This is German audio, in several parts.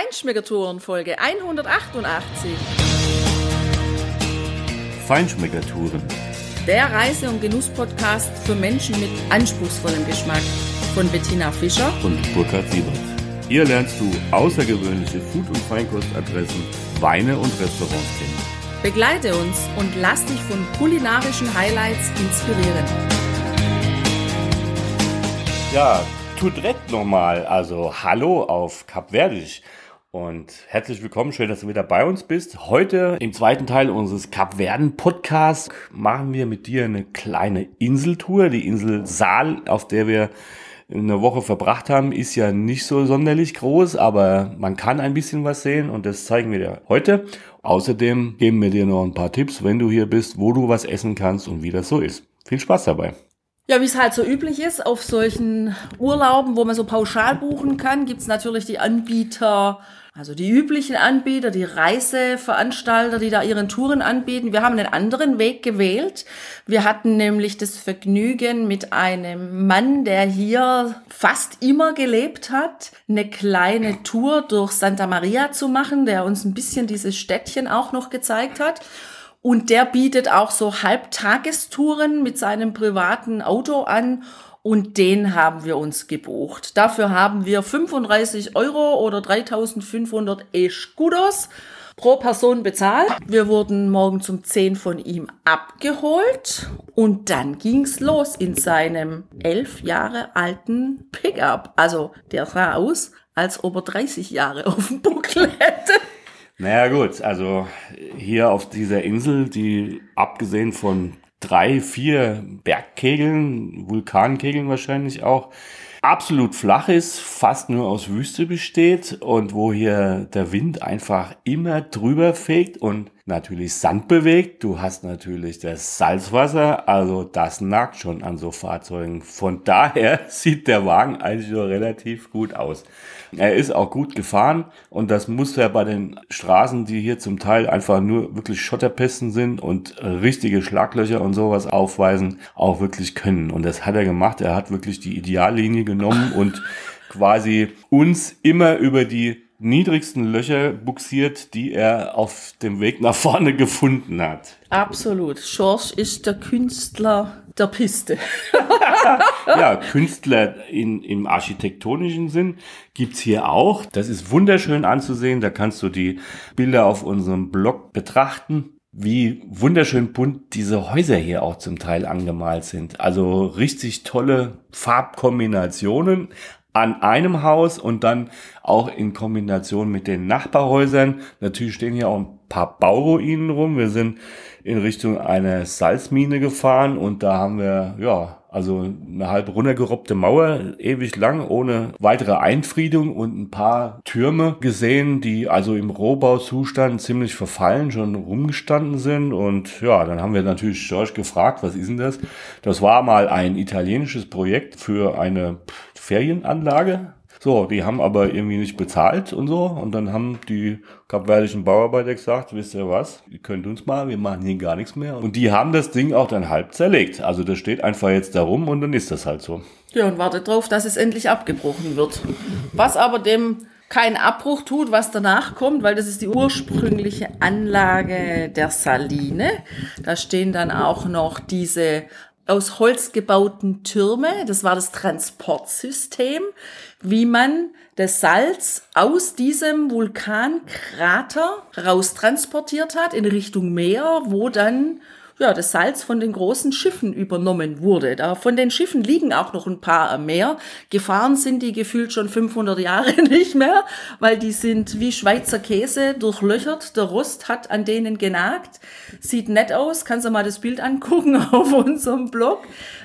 Feinschmeckertouren Folge 188. Feinschmeckertouren. Der Reise- und Genuss-Podcast für Menschen mit anspruchsvollem Geschmack von Bettina Fischer und Burkhard Siebert. Hier lernst du außergewöhnliche Food- und Feinkostadressen, Weine und Restaurants kennen. Begleite uns und lass dich von kulinarischen Highlights inspirieren. Ja, Tudret nochmal, also Hallo auf Kapverdisch und herzlich willkommen, schön, dass du wieder bei uns bist. Heute im zweiten Teil unseres Kapverden Podcasts machen wir mit dir eine kleine Inseltour, die Insel Saal, auf der wir eine Woche verbracht haben, ist ja nicht so sonderlich groß, aber man kann ein bisschen was sehen und das zeigen wir dir heute. Außerdem geben wir dir noch ein paar Tipps, wenn du hier bist, wo du was essen kannst und wie das so ist. Viel Spaß dabei. Ja, wie es halt so üblich ist, auf solchen Urlauben, wo man so pauschal buchen kann, gibt's natürlich die Anbieter, also die üblichen Anbieter, die Reiseveranstalter, die da ihren Touren anbieten. Wir haben einen anderen Weg gewählt. Wir hatten nämlich das Vergnügen mit einem Mann, der hier fast immer gelebt hat, eine kleine Tour durch Santa Maria zu machen, der uns ein bisschen dieses Städtchen auch noch gezeigt hat. Und der bietet auch so Halbtagestouren mit seinem privaten Auto an. Und den haben wir uns gebucht. Dafür haben wir 35 Euro oder 3500 Escudos pro Person bezahlt. Wir wurden morgen zum 10 von ihm abgeholt und dann ging's los in seinem elf Jahre alten Pickup. Also der sah aus, als ob er 30 Jahre auf dem Buckel hätte. Naja gut, also hier auf dieser Insel, die abgesehen von drei, vier Bergkegeln, Vulkankegeln wahrscheinlich auch, absolut flach ist, fast nur aus Wüste besteht und wo hier der Wind einfach immer drüber fegt und natürlich Sand bewegt. Du hast natürlich das Salzwasser, also das nagt schon an so Fahrzeugen. Von daher sieht der Wagen eigentlich nur relativ gut aus. Er ist auch gut gefahren und das muss er bei den Straßen, die hier zum Teil einfach nur wirklich Schotterpesten sind und richtige Schlaglöcher und sowas aufweisen, auch wirklich können. Und das hat er gemacht. Er hat wirklich die Ideallinie genommen und quasi uns immer über die niedrigsten Löcher buxiert, die er auf dem Weg nach vorne gefunden hat. Absolut. Schorsch ist der Künstler der Piste. ja, Künstler in, im architektonischen Sinn gibt's hier auch. Das ist wunderschön anzusehen. Da kannst du die Bilder auf unserem Blog betrachten wie wunderschön bunt diese Häuser hier auch zum Teil angemalt sind. Also richtig tolle Farbkombinationen, an einem Haus und dann auch in Kombination mit den Nachbarhäusern. Natürlich stehen hier auch ein paar Bauruinen rum. Wir sind in Richtung einer Salzmine gefahren und da haben wir, ja, also eine halb runtergerobbte Mauer, ewig lang, ohne weitere Einfriedung und ein paar Türme gesehen, die also im Rohbauzustand ziemlich verfallen schon rumgestanden sind. Und ja, dann haben wir natürlich George gefragt, was ist denn das? Das war mal ein italienisches Projekt für eine Ferienanlage. So, die haben aber irgendwie nicht bezahlt und so. Und dann haben die kapverdischen Bauarbeiter gesagt, wisst ihr was, ihr könnt uns mal, wir machen hier gar nichts mehr. Und die haben das Ding auch dann halb zerlegt. Also das steht einfach jetzt da rum und dann ist das halt so. Ja, und wartet drauf, dass es endlich abgebrochen wird. Was aber dem keinen Abbruch tut, was danach kommt, weil das ist die ursprüngliche Anlage der Saline. Da stehen dann auch noch diese aus Holz gebauten Türme. Das war das Transportsystem, wie man das Salz aus diesem Vulkankrater raustransportiert hat in Richtung Meer, wo dann ja, das Salz von den großen Schiffen übernommen wurde. Da von den Schiffen liegen auch noch ein paar am Meer. Gefahren sind die gefühlt schon 500 Jahre nicht mehr, weil die sind wie Schweizer Käse durchlöchert. Der Rost hat an denen genagt. Sieht nett aus. Kannst du mal das Bild angucken auf unserem Blog.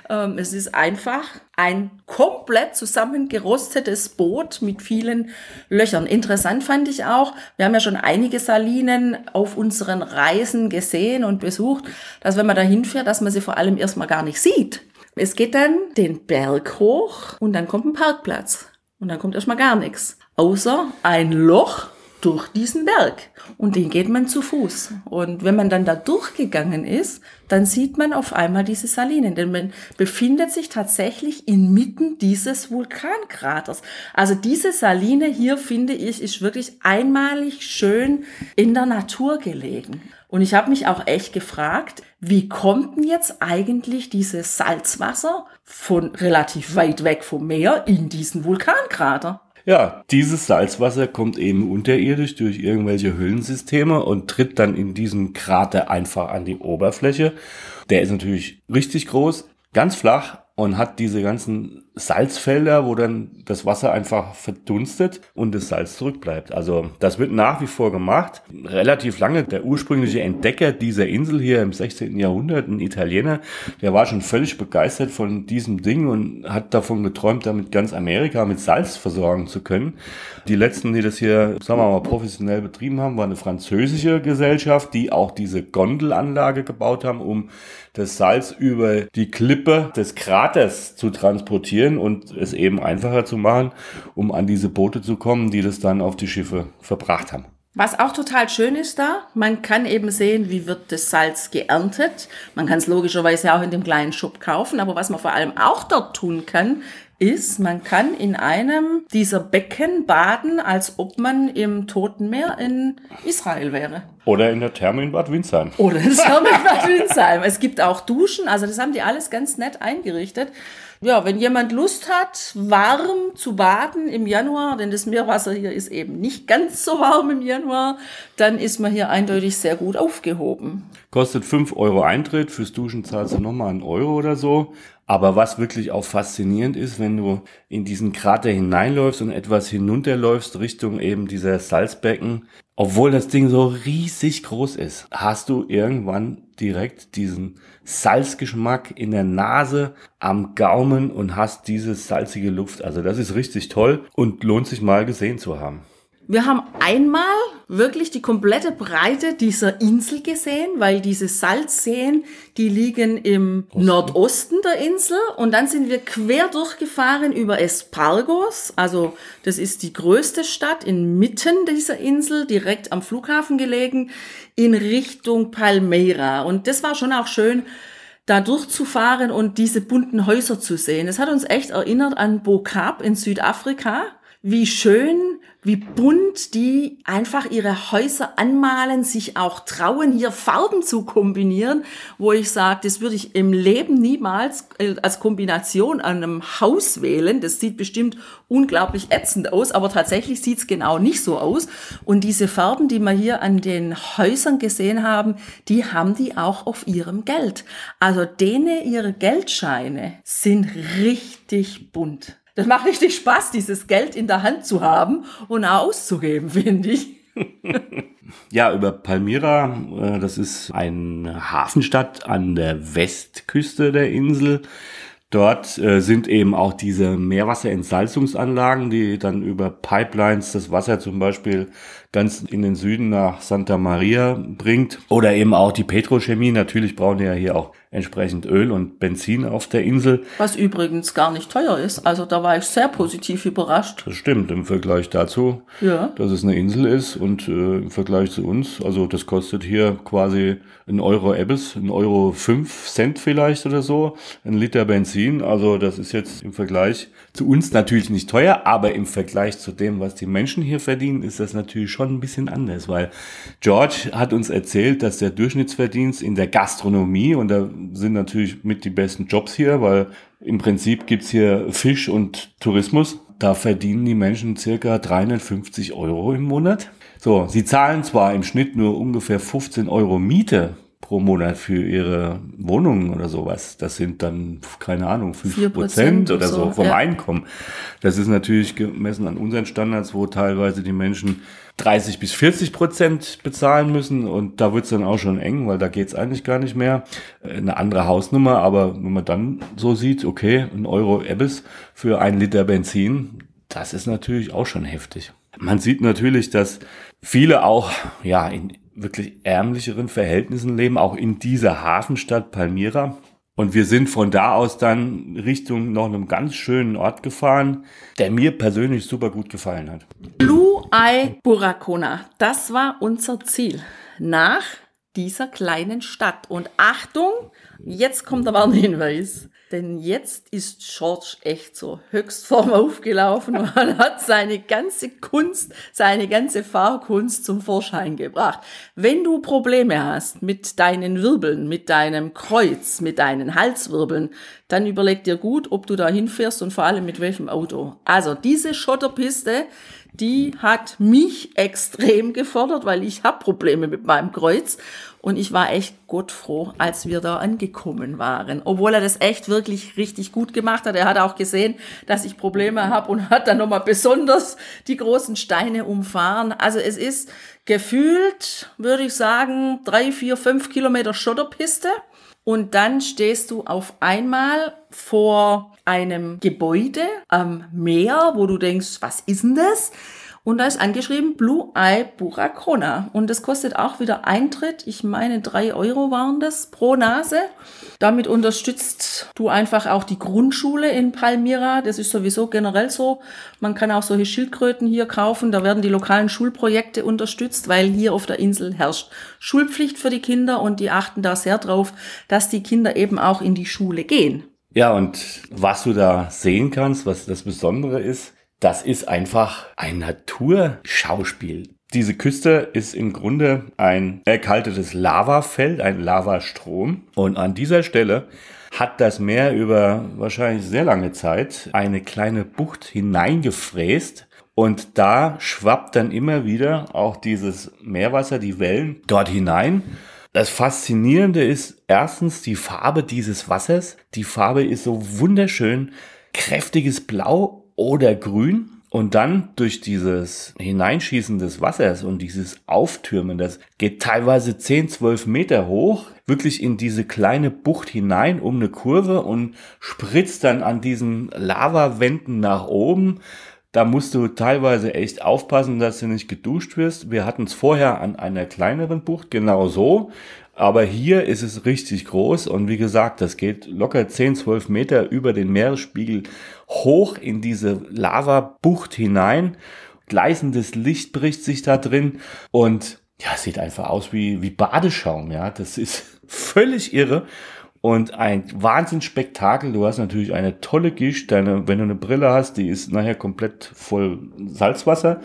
Ähm, es ist einfach ein komplett zusammengerostetes Boot mit vielen Löchern. Interessant fand ich auch, wir haben ja schon einige Salinen auf unseren Reisen gesehen und besucht, dass wenn man da hinfährt, dass man sie vor allem erstmal gar nicht sieht. Es geht dann den Berg hoch und dann kommt ein Parkplatz. Und dann kommt erstmal gar nichts. Außer ein Loch durch diesen Berg. Und den geht man zu Fuß. Und wenn man dann da durchgegangen ist, dann sieht man auf einmal diese Salinen, denn man befindet sich tatsächlich inmitten dieses Vulkankraters. Also diese Saline hier, finde ich, ist wirklich einmalig schön in der Natur gelegen. Und ich habe mich auch echt gefragt, wie kommt denn jetzt eigentlich dieses Salzwasser von relativ weit weg vom Meer in diesen Vulkankrater? Ja, dieses Salzwasser kommt eben unterirdisch durch irgendwelche Höhlensysteme und tritt dann in diesem Krater einfach an die Oberfläche. Der ist natürlich richtig groß, ganz flach und hat diese ganzen Salzfelder, wo dann das Wasser einfach verdunstet und das Salz zurückbleibt. Also das wird nach wie vor gemacht. Relativ lange der ursprüngliche Entdecker dieser Insel hier im 16. Jahrhundert, ein Italiener, der war schon völlig begeistert von diesem Ding und hat davon geträumt, damit ganz Amerika mit Salz versorgen zu können. Die letzten, die das hier, sagen wir mal, professionell betrieben haben, war eine französische Gesellschaft, die auch diese Gondelanlage gebaut haben, um das Salz über die Klippe des Kraters zu transportieren und es eben einfacher zu machen, um an diese Boote zu kommen, die das dann auf die Schiffe verbracht haben. Was auch total schön ist da, man kann eben sehen, wie wird das Salz geerntet. Man kann es logischerweise auch in dem kleinen Schub kaufen, aber was man vor allem auch dort tun kann, ist, man kann in einem dieser Becken baden, als ob man im Toten Meer in Israel wäre. Oder in der Therme in Bad Windsheim. Oder in der Therme in Bad Windsheim. Es gibt auch Duschen, also das haben die alles ganz nett eingerichtet. Ja, wenn jemand Lust hat, warm zu baden im Januar, denn das Meerwasser hier ist eben nicht ganz so warm im Januar, dann ist man hier eindeutig sehr gut aufgehoben. Kostet 5 Euro Eintritt, fürs Duschen zahlst du nochmal einen Euro oder so. Aber was wirklich auch faszinierend ist, wenn du in diesen Krater hineinläufst und etwas hinunterläufst Richtung eben dieser Salzbecken, obwohl das Ding so riesig groß ist, hast du irgendwann direkt diesen Salzgeschmack in der Nase, am Gaumen und hast diese salzige Luft. Also das ist richtig toll und lohnt sich mal gesehen zu haben. Wir haben einmal wirklich die komplette Breite dieser Insel gesehen, weil diese Salzseen, die liegen im Osten. Nordosten der Insel und dann sind wir quer durchgefahren über Espargos, also das ist die größte Stadt inmitten dieser Insel, direkt am Flughafen gelegen, in Richtung Palmeira und das war schon auch schön, da durchzufahren und diese bunten Häuser zu sehen. Es hat uns echt erinnert an Bokab in Südafrika wie schön, wie bunt die einfach ihre Häuser anmalen, sich auch trauen, hier Farben zu kombinieren, wo ich sage, das würde ich im Leben niemals äh, als Kombination an einem Haus wählen. Das sieht bestimmt unglaublich ätzend aus, aber tatsächlich sieht's genau nicht so aus. Und diese Farben, die wir hier an den Häusern gesehen haben, die haben die auch auf ihrem Geld. Also denen ihre Geldscheine sind richtig bunt. Das macht richtig Spaß, dieses Geld in der Hand zu haben und auch auszugeben, finde ich. ja, über Palmyra, äh, das ist eine Hafenstadt an der Westküste der Insel. Dort äh, sind eben auch diese Meerwasserentsalzungsanlagen, die dann über Pipelines das Wasser zum Beispiel ganz in den Süden nach Santa Maria bringt. Oder eben auch die Petrochemie. Natürlich brauchen die ja hier auch entsprechend Öl und Benzin auf der Insel. Was übrigens gar nicht teuer ist. Also da war ich sehr positiv überrascht. Das stimmt im Vergleich dazu, ja. dass es eine Insel ist und äh, im Vergleich zu uns, also das kostet hier quasi ein Euro Ebbes, ein Euro fünf Cent vielleicht oder so, ein Liter Benzin. Also das ist jetzt im Vergleich zu uns natürlich nicht teuer, aber im Vergleich zu dem, was die Menschen hier verdienen, ist das natürlich schon ein bisschen anders, weil George hat uns erzählt, dass der Durchschnittsverdienst in der Gastronomie, und da sind natürlich mit die besten Jobs hier, weil im Prinzip gibt's hier Fisch und Tourismus, da verdienen die Menschen circa 350 Euro im Monat. So, sie zahlen zwar im Schnitt nur ungefähr 15 Euro Miete pro Monat für ihre Wohnungen oder sowas. Das sind dann, keine Ahnung, fünf Prozent oder so, so vom ja. Einkommen. Das ist natürlich gemessen an unseren Standards, wo teilweise die Menschen 30 bis 40 Prozent bezahlen müssen und da wird's dann auch schon eng, weil da geht's eigentlich gar nicht mehr. Eine andere Hausnummer, aber wenn man dann so sieht, okay, ein Euro Ebbes für ein Liter Benzin, das ist natürlich auch schon heftig. Man sieht natürlich, dass viele auch ja in wirklich ärmlicheren Verhältnissen leben, auch in dieser Hafenstadt Palmyra. Und wir sind von da aus dann Richtung noch einem ganz schönen Ort gefahren, der mir persönlich super gut gefallen hat. Blue Eye Buracona, das war unser Ziel. Nach dieser kleinen Stadt. Und Achtung, jetzt kommt aber ein Hinweis. Denn jetzt ist George echt zur Höchstform aufgelaufen und hat seine ganze Kunst, seine ganze Fahrkunst zum Vorschein gebracht. Wenn du Probleme hast mit deinen Wirbeln, mit deinem Kreuz, mit deinen Halswirbeln, dann überleg dir gut, ob du da hinfährst und vor allem mit welchem Auto. Also diese Schotterpiste, die hat mich extrem gefordert, weil ich habe Probleme mit meinem Kreuz. Und ich war echt gottfroh, als wir da angekommen waren. Obwohl er das echt wirklich richtig gut gemacht hat. Er hat auch gesehen, dass ich Probleme habe und hat dann nochmal besonders die großen Steine umfahren. Also es ist gefühlt, würde ich sagen, drei, vier, fünf Kilometer Schotterpiste. Und dann stehst du auf einmal vor einem Gebäude am Meer, wo du denkst, was ist denn das? Und da ist angeschrieben Blue Eye Buracona. Und das kostet auch wieder Eintritt. Ich meine, drei Euro waren das pro Nase. Damit unterstützt du einfach auch die Grundschule in Palmyra. Das ist sowieso generell so. Man kann auch solche Schildkröten hier kaufen. Da werden die lokalen Schulprojekte unterstützt, weil hier auf der Insel herrscht Schulpflicht für die Kinder und die achten da sehr drauf, dass die Kinder eben auch in die Schule gehen. Ja, und was du da sehen kannst, was das Besondere ist, das ist einfach ein Naturschauspiel. Diese Küste ist im Grunde ein erkaltetes Lavafeld, ein Lavastrom. Und an dieser Stelle hat das Meer über wahrscheinlich sehr lange Zeit eine kleine Bucht hineingefräst. Und da schwappt dann immer wieder auch dieses Meerwasser, die Wellen dort hinein. Das Faszinierende ist erstens die Farbe dieses Wassers. Die Farbe ist so wunderschön kräftiges Blau oder grün. Und dann durch dieses Hineinschießen des Wassers und dieses Auftürmen, das geht teilweise 10, 12 Meter hoch, wirklich in diese kleine Bucht hinein um eine Kurve und spritzt dann an diesen Lavawänden nach oben. Da musst du teilweise echt aufpassen, dass du nicht geduscht wirst. Wir hatten es vorher an einer kleineren Bucht genau so. Aber hier ist es richtig groß und wie gesagt, das geht locker 10, 12 Meter über den Meeresspiegel hoch in diese Lavabucht hinein. Gleißendes Licht bricht sich da drin und ja, sieht einfach aus wie, wie Badeschaum, ja. Das ist völlig irre und ein Wahnsinnsspektakel. Du hast natürlich eine tolle Gischt. Deine, wenn du eine Brille hast, die ist nachher komplett voll Salzwasser,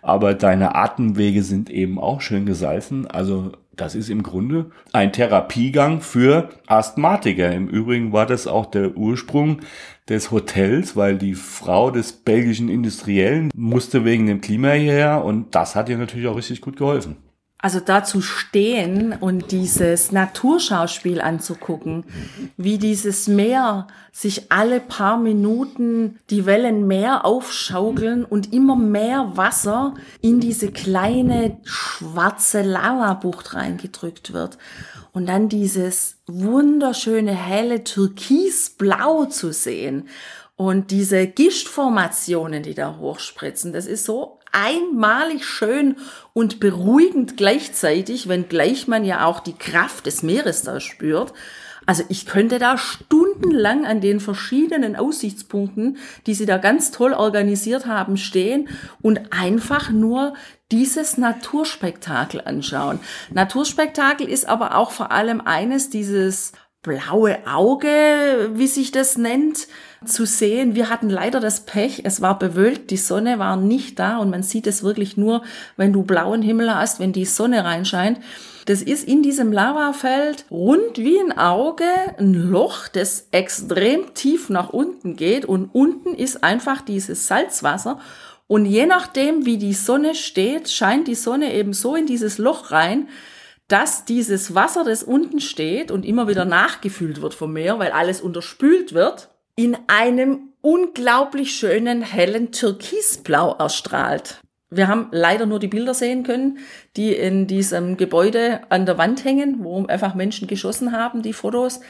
aber deine Atemwege sind eben auch schön gesalzen. Also das ist im Grunde ein Therapiegang für Asthmatiker. Im Übrigen war das auch der Ursprung des Hotels, weil die Frau des belgischen Industriellen musste wegen dem Klima hierher und das hat ihr natürlich auch richtig gut geholfen. Also da zu stehen und dieses Naturschauspiel anzugucken, wie dieses Meer sich alle paar Minuten die Wellen mehr aufschaukeln und immer mehr Wasser in diese kleine schwarze Lavabucht reingedrückt wird. Und dann dieses wunderschöne helle Türkisblau zu sehen und diese Gischtformationen, die da hochspritzen, das ist so einmalig schön und beruhigend gleichzeitig, wenngleich man ja auch die Kraft des Meeres da spürt. Also ich könnte da stundenlang an den verschiedenen Aussichtspunkten, die sie da ganz toll organisiert haben, stehen und einfach nur dieses Naturspektakel anschauen. Naturspektakel ist aber auch vor allem eines, dieses blaue Auge, wie sich das nennt, zu sehen. Wir hatten leider das Pech, es war bewölkt, die Sonne war nicht da und man sieht es wirklich nur, wenn du blauen Himmel hast, wenn die Sonne reinscheint. Das ist in diesem Lavafeld rund wie ein Auge ein Loch, das extrem tief nach unten geht und unten ist einfach dieses Salzwasser und je nachdem, wie die Sonne steht, scheint die Sonne eben so in dieses Loch rein, dass dieses Wasser, das unten steht und immer wieder nachgefüllt wird vom Meer, weil alles unterspült wird, in einem unglaublich schönen hellen Türkisblau erstrahlt. Wir haben leider nur die Bilder sehen können, die in diesem Gebäude an der Wand hängen, wo einfach Menschen geschossen haben, die Fotos.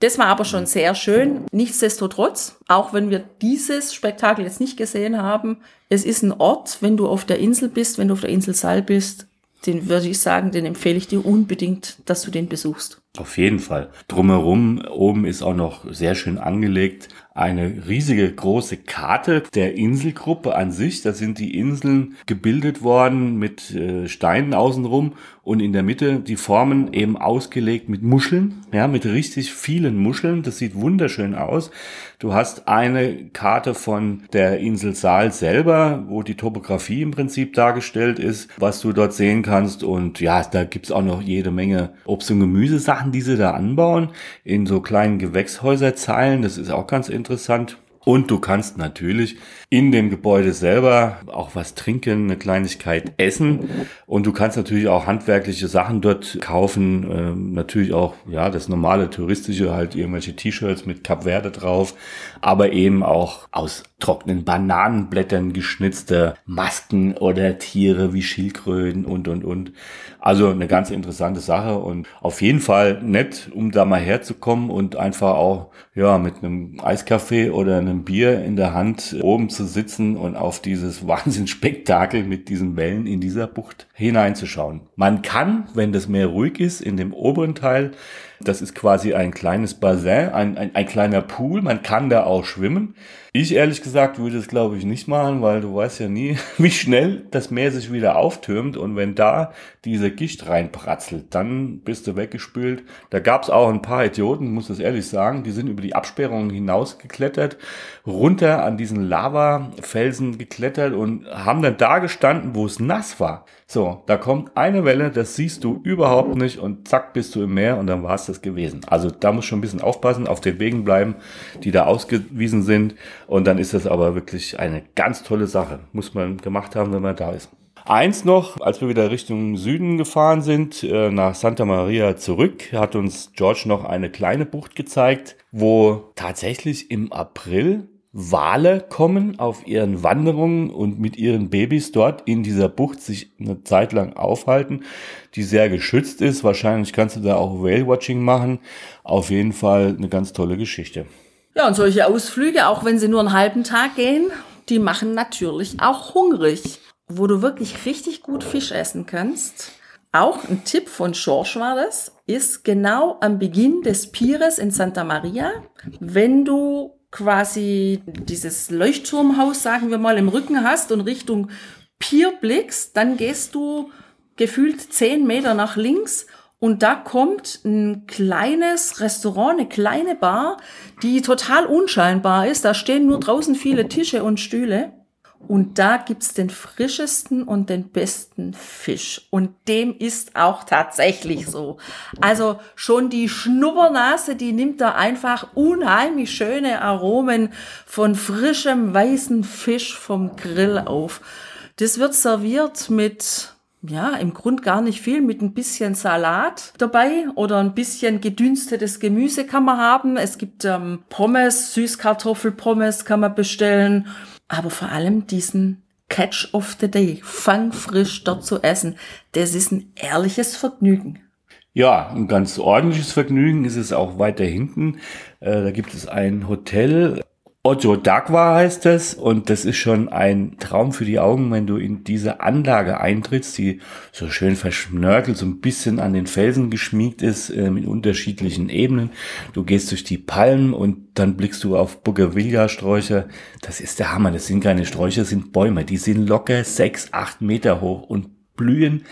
Das war aber schon sehr schön. Nichtsdestotrotz, auch wenn wir dieses Spektakel jetzt nicht gesehen haben, es ist ein Ort, wenn du auf der Insel bist, wenn du auf der Insel Sal bist, den würde ich sagen, den empfehle ich dir unbedingt, dass du den besuchst. Auf jeden Fall. Drumherum oben ist auch noch sehr schön angelegt eine riesige große Karte der Inselgruppe an sich. Da sind die Inseln gebildet worden mit äh, Steinen außenrum und in der Mitte die Formen eben ausgelegt mit Muscheln, ja, mit richtig vielen Muscheln. Das sieht wunderschön aus. Du hast eine Karte von der Insel Saal selber, wo die Topografie im Prinzip dargestellt ist, was du dort sehen kannst. Und ja, da gibt's auch noch jede Menge Obst- und Gemüsesachen, die sie da anbauen, in so kleinen Gewächshäuserzeilen. Das ist auch ganz interessant. Und du kannst natürlich in dem Gebäude selber auch was trinken, eine Kleinigkeit essen. Und du kannst natürlich auch handwerkliche Sachen dort kaufen. Ähm, natürlich auch, ja, das normale touristische, halt irgendwelche T-Shirts mit Cap Verde drauf. Aber eben auch aus trockenen Bananenblättern geschnitzte Masken oder Tiere wie Schildkröten und, und, und. Also eine ganz interessante Sache und auf jeden Fall nett, um da mal herzukommen und einfach auch, ja, mit einem Eiskaffee oder einem Bier in der Hand oben zu sitzen und auf dieses Wahnsinnsspektakel mit diesen Wellen in dieser Bucht hineinzuschauen. Man kann, wenn das Meer ruhig ist, in dem oberen Teil das ist quasi ein kleines Bassin, ein, ein, ein kleiner Pool. Man kann da auch schwimmen. Ich ehrlich gesagt würde es glaube ich nicht machen, weil du weißt ja nie, wie schnell das Meer sich wieder auftürmt und wenn da diese Gicht reinpratzelt, dann bist du weggespült. Da gab es auch ein paar Idioten, muss das ehrlich sagen, die sind über die Absperrungen hinausgeklettert, runter an diesen Lavafelsen geklettert und haben dann da gestanden, wo es nass war. So, da kommt eine Welle, das siehst du überhaupt nicht und zack bist du im Meer und dann war das gewesen. Also da muss schon ein bisschen aufpassen, auf den Wegen bleiben, die da ausgewiesen sind und dann ist das aber wirklich eine ganz tolle Sache. Muss man gemacht haben, wenn man da ist. Eins noch, als wir wieder Richtung Süden gefahren sind, äh, nach Santa Maria zurück, hat uns George noch eine kleine Bucht gezeigt, wo tatsächlich im April Wale kommen auf ihren Wanderungen und mit ihren Babys dort in dieser Bucht sich eine Zeit lang aufhalten, die sehr geschützt ist. Wahrscheinlich kannst du da auch Whale-Watching machen. Auf jeden Fall eine ganz tolle Geschichte. Ja, und solche Ausflüge, auch wenn sie nur einen halben Tag gehen, die machen natürlich auch hungrig. Wo du wirklich richtig gut Fisch essen kannst. Auch ein Tipp von Schorsch war das, ist genau am Beginn des Pires in Santa Maria, wenn du quasi dieses Leuchtturmhaus, sagen wir mal, im Rücken hast und Richtung Pier blickst, dann gehst du gefühlt zehn Meter nach links und da kommt ein kleines Restaurant, eine kleine Bar, die total unscheinbar ist. Da stehen nur draußen viele Tische und Stühle. Und da gibt's den frischesten und den besten Fisch. Und dem ist auch tatsächlich so. Also schon die Schnuppernase, die nimmt da einfach unheimlich schöne Aromen von frischem weißen Fisch vom Grill auf. Das wird serviert mit ja, im Grund gar nicht viel, mit ein bisschen Salat dabei oder ein bisschen gedünstetes Gemüse kann man haben. Es gibt ähm, Pommes, Süßkartoffelpommes kann man bestellen aber vor allem diesen Catch of the Day, fangfrisch dort zu essen, das ist ein ehrliches Vergnügen. Ja, ein ganz ordentliches Vergnügen ist es auch weiter hinten. Äh, da gibt es ein Hotel, Otto Dagwa heißt es und das ist schon ein Traum für die Augen, wenn du in diese Anlage eintrittst, die so schön verschnörkelt, so ein bisschen an den Felsen geschmiegt ist, äh, mit unterschiedlichen Ebenen. Du gehst durch die Palmen und dann blickst du auf Bougainvillea-Sträucher. Das ist der Hammer. Das sind keine Sträucher, das sind Bäume. Die sind locker sechs, acht Meter hoch und blühen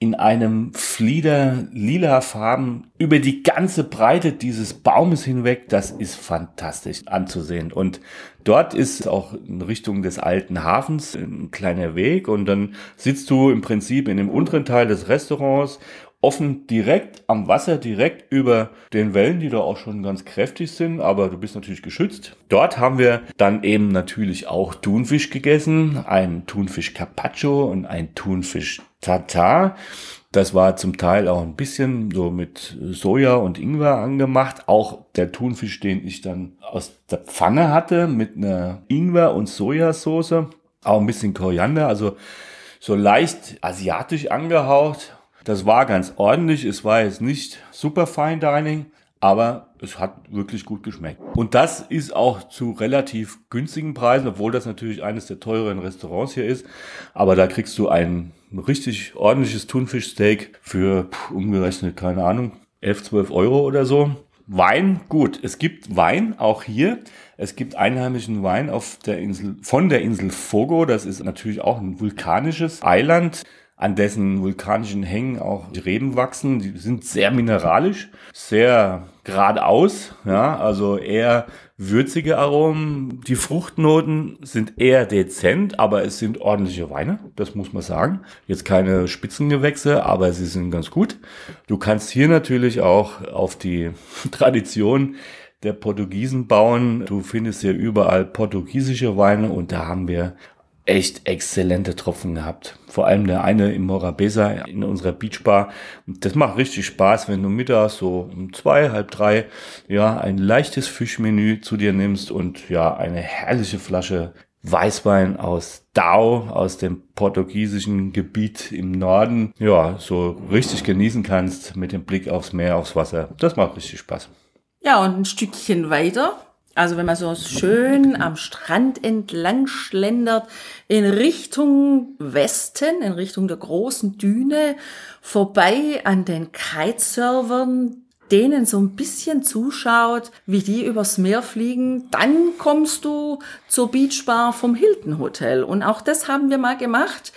in einem Flieder lila Farben über die ganze Breite dieses Baumes hinweg. Das ist fantastisch anzusehen. Und dort ist auch in Richtung des alten Hafens ein kleiner Weg und dann sitzt du im Prinzip in dem unteren Teil des Restaurants offen direkt am Wasser, direkt über den Wellen, die da auch schon ganz kräftig sind, aber du bist natürlich geschützt. Dort haben wir dann eben natürlich auch Thunfisch gegessen, ein Thunfisch Carpaccio und ein Thunfisch Tartar. Das war zum Teil auch ein bisschen so mit Soja und Ingwer angemacht. Auch der Thunfisch, den ich dann aus der Pfanne hatte mit einer Ingwer- und Sojasauce. Auch ein bisschen Koriander, also so leicht asiatisch angehaucht. Das war ganz ordentlich. Es war jetzt nicht super Fine Dining, aber es hat wirklich gut geschmeckt. Und das ist auch zu relativ günstigen Preisen, obwohl das natürlich eines der teureren Restaurants hier ist. Aber da kriegst du ein richtig ordentliches Thunfischsteak für pff, umgerechnet, keine Ahnung, 11, 12 Euro oder so. Wein, gut, es gibt Wein auch hier. Es gibt einheimischen Wein auf der Insel, von der Insel Fogo. Das ist natürlich auch ein vulkanisches Eiland an dessen vulkanischen Hängen auch Reben wachsen. Die sind sehr mineralisch, sehr geradeaus, ja, also eher würzige Aromen. Die Fruchtnoten sind eher dezent, aber es sind ordentliche Weine, das muss man sagen. Jetzt keine Spitzengewächse, aber sie sind ganz gut. Du kannst hier natürlich auch auf die Tradition der Portugiesen bauen. Du findest hier überall portugiesische Weine und da haben wir echt exzellente Tropfen gehabt. Vor allem der eine im Morabeza in unserer Beachbar. Das macht richtig Spaß, wenn du mittags so um zwei, halb drei, ja, ein leichtes Fischmenü zu dir nimmst und ja, eine herrliche Flasche Weißwein aus Dau, aus dem portugiesischen Gebiet im Norden, ja, so richtig genießen kannst mit dem Blick aufs Meer, aufs Wasser. Das macht richtig Spaß. Ja, und ein Stückchen weiter also wenn man so schön am Strand entlang schlendert, in Richtung Westen, in Richtung der großen Düne, vorbei an den Kitesurfern, denen so ein bisschen zuschaut, wie die übers Meer fliegen, dann kommst du zur Beachbar vom Hilton Hotel. Und auch das haben wir mal gemacht.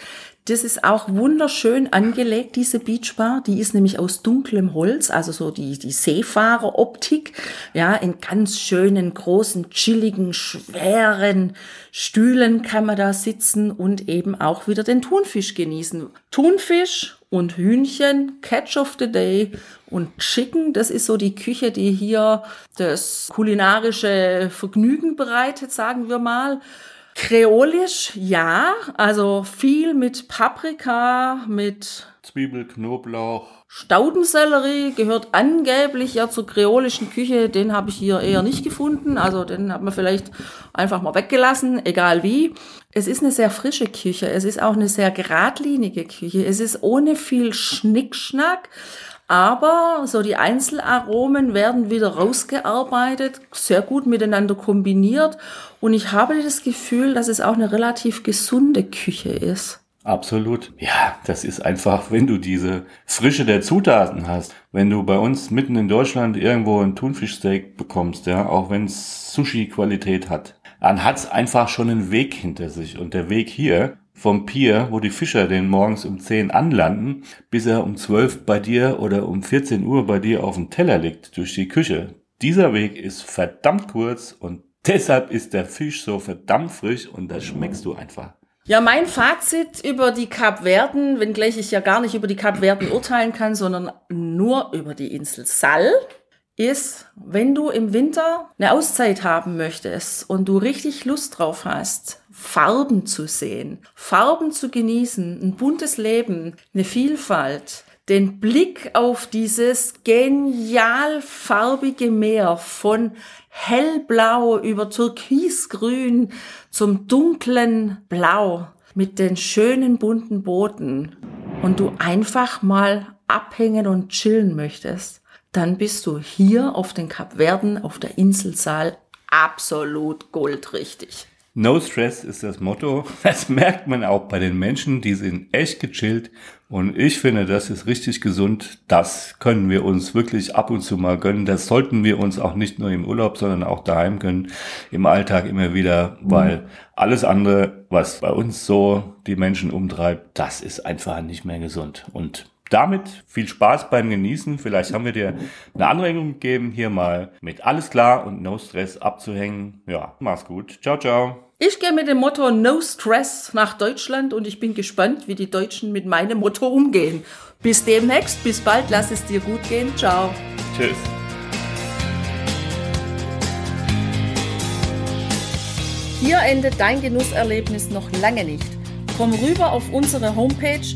Das ist auch wunderschön angelegt, diese Beachbar. Die ist nämlich aus dunklem Holz, also so die, die Seefahreroptik. Ja, in ganz schönen, großen, chilligen, schweren Stühlen kann man da sitzen und eben auch wieder den Thunfisch genießen. Thunfisch und Hühnchen, Catch of the Day und Chicken. Das ist so die Küche, die hier das kulinarische Vergnügen bereitet, sagen wir mal. Kreolisch, ja, also viel mit Paprika, mit Zwiebel, Knoblauch. Staudensellerie gehört angeblich ja zur kreolischen Küche. Den habe ich hier eher nicht gefunden. Also den hat man vielleicht einfach mal weggelassen, egal wie. Es ist eine sehr frische Küche. Es ist auch eine sehr geradlinige Küche. Es ist ohne viel Schnickschnack. Aber so die Einzelaromen werden wieder rausgearbeitet, sehr gut miteinander kombiniert. Und ich habe das Gefühl, dass es auch eine relativ gesunde Küche ist. Absolut. Ja, das ist einfach, wenn du diese Frische der Zutaten hast. Wenn du bei uns mitten in Deutschland irgendwo ein Thunfischsteak bekommst, ja, auch wenn es Sushi-Qualität hat, dann hat's einfach schon einen Weg hinter sich. Und der Weg hier vom Pier, wo die Fischer den morgens um 10 anlanden, bis er um 12 bei dir oder um 14 Uhr bei dir auf dem Teller liegt, durch die Küche. Dieser Weg ist verdammt kurz und deshalb ist der Fisch so verdammt frisch und das schmeckst du einfach. Ja, mein Fazit über die Kapverden, wenngleich ich ja gar nicht über die Kapverden urteilen kann, sondern nur über die Insel Sal, ist, wenn du im Winter eine Auszeit haben möchtest und du richtig Lust drauf hast, Farben zu sehen, Farben zu genießen, ein buntes Leben, eine Vielfalt, den Blick auf dieses genial farbige Meer von hellblau über türkisgrün zum dunklen Blau mit den schönen bunten Booten und du einfach mal abhängen und chillen möchtest, dann bist du hier auf den Kapverden auf der Inselsaal absolut goldrichtig. No Stress ist das Motto. Das merkt man auch bei den Menschen, die sind echt gechillt. Und ich finde, das ist richtig gesund. Das können wir uns wirklich ab und zu mal gönnen. Das sollten wir uns auch nicht nur im Urlaub, sondern auch daheim gönnen. Im Alltag immer wieder, weil alles andere, was bei uns so die Menschen umtreibt, das ist einfach nicht mehr gesund. Und damit viel Spaß beim Genießen. Vielleicht haben wir dir eine Anregung gegeben, hier mal mit alles klar und no stress abzuhängen. Ja, mach's gut. Ciao, ciao. Ich gehe mit dem Motto No Stress nach Deutschland und ich bin gespannt, wie die Deutschen mit meinem Motto umgehen. Bis demnächst, bis bald, lass es dir gut gehen. Ciao. Tschüss. Hier endet dein Genusserlebnis noch lange nicht. Komm rüber auf unsere Homepage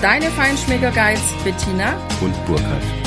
Deine Feinschmecker Guides Bettina und Burkhard.